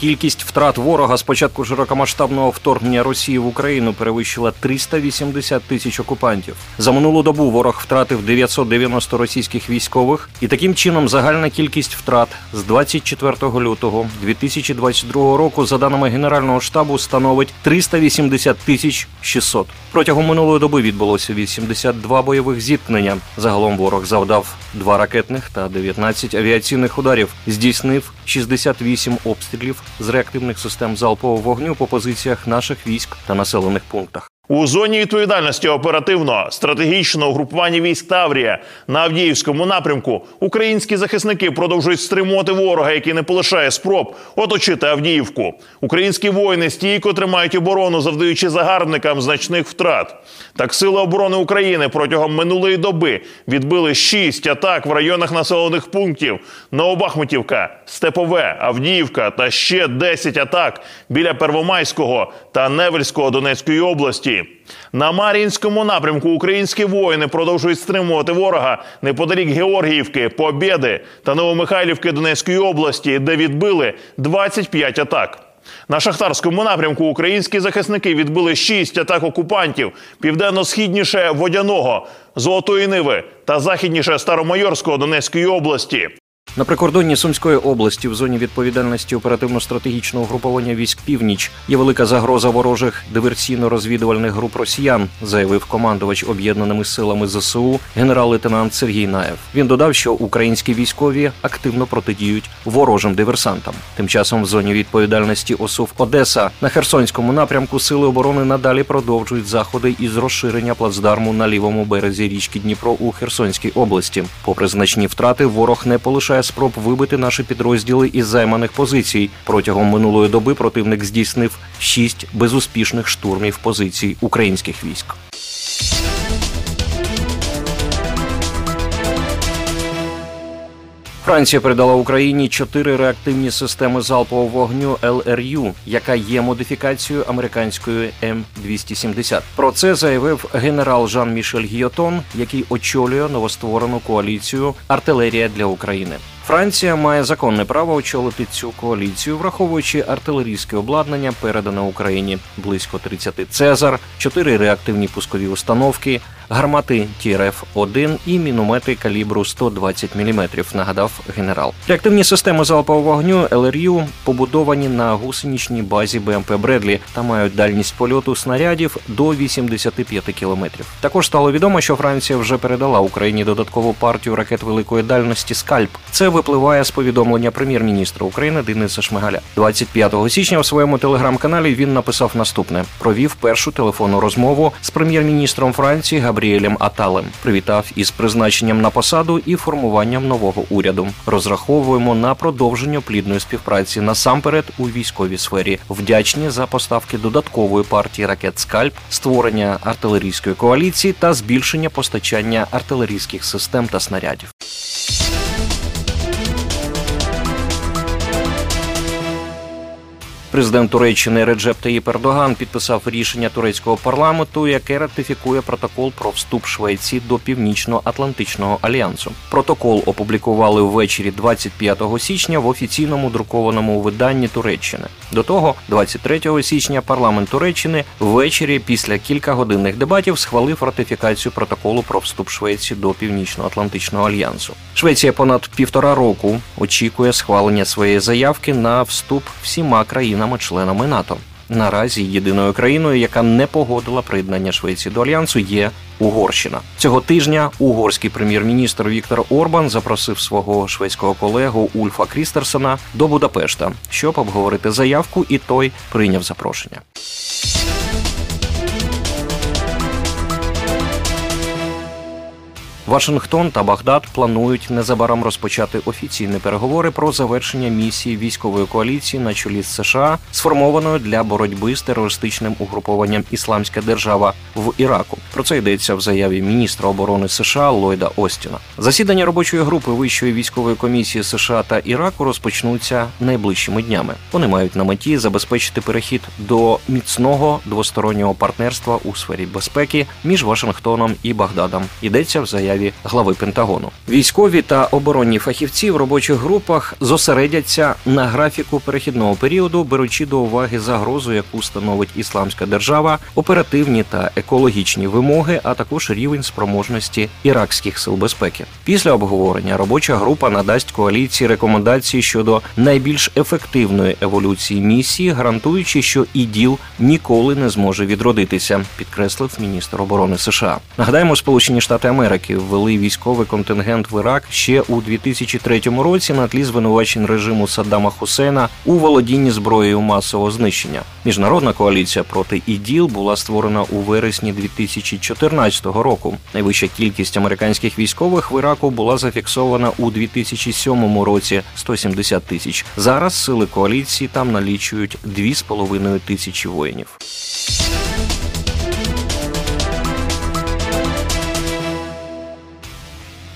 Кількість втрат ворога з початку широкомасштабного вторгнення Росії в Україну перевищила 380 тисяч окупантів. За минулу добу ворог втратив 990 російських військових, і таким чином загальна кількість втрат з 24 лютого 2022 року, за даними Генерального штабу, становить 380 тисяч 600. Протягом минулої доби відбулося 82 бойових зіткнення. Загалом ворог завдав два ракетних та 19 авіаційних ударів, здійснив 68 обстрілів з реактивних систем залпового вогню по позиціях наших військ та населених пунктах. У зоні відповідальності оперативно стратегічного групування військ Таврія на Авдіївському напрямку українські захисники продовжують стримувати ворога, який не полишає спроб оточити Авдіївку. Українські воїни стійко тримають оборону, завдаючи загарбникам значних втрат. Так сили оборони України протягом минулої доби відбили шість атак в районах населених пунктів: Новобахмутівка, Степове, Авдіївка та ще 10 атак біля Первомайського та Невельського Донецької області. На Мар'їнському напрямку українські воїни продовжують стримувати ворога неподалік Георгіївки, Побєди та Новомихайлівки Донецької області, де відбили 25 атак. На шахтарському напрямку українські захисники відбили 6 атак окупантів південно-східніше водяного, золотої ниви та західніше Старомайорського Донецької області. На прикордонні Сумської області в зоні відповідальності оперативно-стратегічного груповання військ північ є велика загроза ворожих диверсійно-розвідувальних груп росіян, заявив командувач об'єднаними силами ЗСУ генерал-лейтенант Сергій Наєв. Він додав, що українські військові активно протидіють ворожим диверсантам. Тим часом в зоні відповідальності ОСУВ Одеса на Херсонському напрямку сили оборони надалі продовжують заходи із розширення плацдарму на лівому березі річки Дніпро у Херсонській області. Попри значні втрати, ворог не полишає спроб вибити наші підрозділи із займаних позицій. Протягом минулої доби противник здійснив шість безуспішних штурмів позицій українських військ. Франція передала Україні чотири реактивні системи залпового вогню ЛРЮ, яка є модифікацією американської М270. Про це заявив генерал Жан Мішель Гіотон, який очолює новостворену коаліцію Артилерія для України. Франція має законне право очолити цю коаліцію, враховуючи артилерійське обладнання, передане Україні близько 30 Цезар, 4 реактивні пускові установки, гармати TRF1 і міномети калібру 120 мм, Нагадав генерал. Реактивні системи залпового вогню LRU побудовані на гусеничній базі БМП Бредлі та мають дальність польоту снарядів до 85 кілометрів. Також стало відомо, що Франція вже передала Україні додаткову партію ракет великої дальності Скальп. Це випливає з повідомлення прем'єр-міністра України Дениса Шмигаля. 25 січня в своєму телеграм-каналі він написав наступне: провів першу телефонну розмову з прем'єр-міністром Франції Габріелем Аталем. Привітав із призначенням на посаду і формуванням нового уряду. Розраховуємо на продовження плідної співпраці насамперед у військовій сфері. Вдячні за поставки додаткової партії ракет Скальп, створення артилерійської коаліції та збільшення постачання артилерійських систем та снарядів. Президент Туреччини Реджеп Таїп Ердоган підписав рішення турецького парламенту, яке ратифікує протокол про вступ Швеції до Північно-Атлантичного альянсу. Протокол опублікували ввечері 25 січня в офіційному друкованому виданні Туреччини. До того, 23 січня, парламент Туреччини ввечері після кількагодинних дебатів схвалив ратифікацію протоколу про вступ Швеції до Північно-Атлантичного альянсу. Швеція понад півтора року очікує схвалення своєї заявки на вступ всіма країнами країнами-членами НАТО. Наразі єдиною країною, яка не погодила приєднання Швеції до альянсу, є Угорщина. Цього тижня угорський прем'єр-міністр Віктор Орбан запросив свого шведського колегу Ульфа Крістерсона до Будапешта, щоб обговорити заявку, і той прийняв запрошення. Вашингтон та Багдад планують незабаром розпочати офіційні переговори про завершення місії військової коаліції на чолі з США, сформованою для боротьби з терористичним угрупованням Ісламська держава в Іраку. Про це йдеться в заяві міністра оборони США Ллойда Остіна. Засідання робочої групи вищої військової комісії США та Іраку розпочнуться найближчими днями. Вони мають на меті забезпечити перехід до міцного двостороннього партнерства у сфері безпеки між Вашингтоном і Багдадом. Йдеться в заяві глави Пентагону. Військові та оборонні фахівці в робочих групах зосередяться на графіку перехідного періоду, беручи до уваги загрозу, яку становить ісламська держава, оперативні та екологічні вимоги, а також рівень спроможності іракських сил безпеки. Після обговорення робоча група надасть коаліції рекомендації щодо найбільш ефективної еволюції місії, гарантуючи, що іділ ніколи не зможе відродитися, підкреслив міністр оборони США. Нагадаємо, Сполучені Штати Америки ввели військовий контингент в Ірак ще у 2003 році на тлі звинувачень режиму Саддама Хусейна у володінні зброєю масового знищення. Міжнародна коаліція проти іділ була створена у вересні 2014 року. Найвища кількість американських військових в Іраку була зафіксована у 2007 році 170 тисяч. Зараз сили коаліції там налічують 2,5 тисячі воїнів.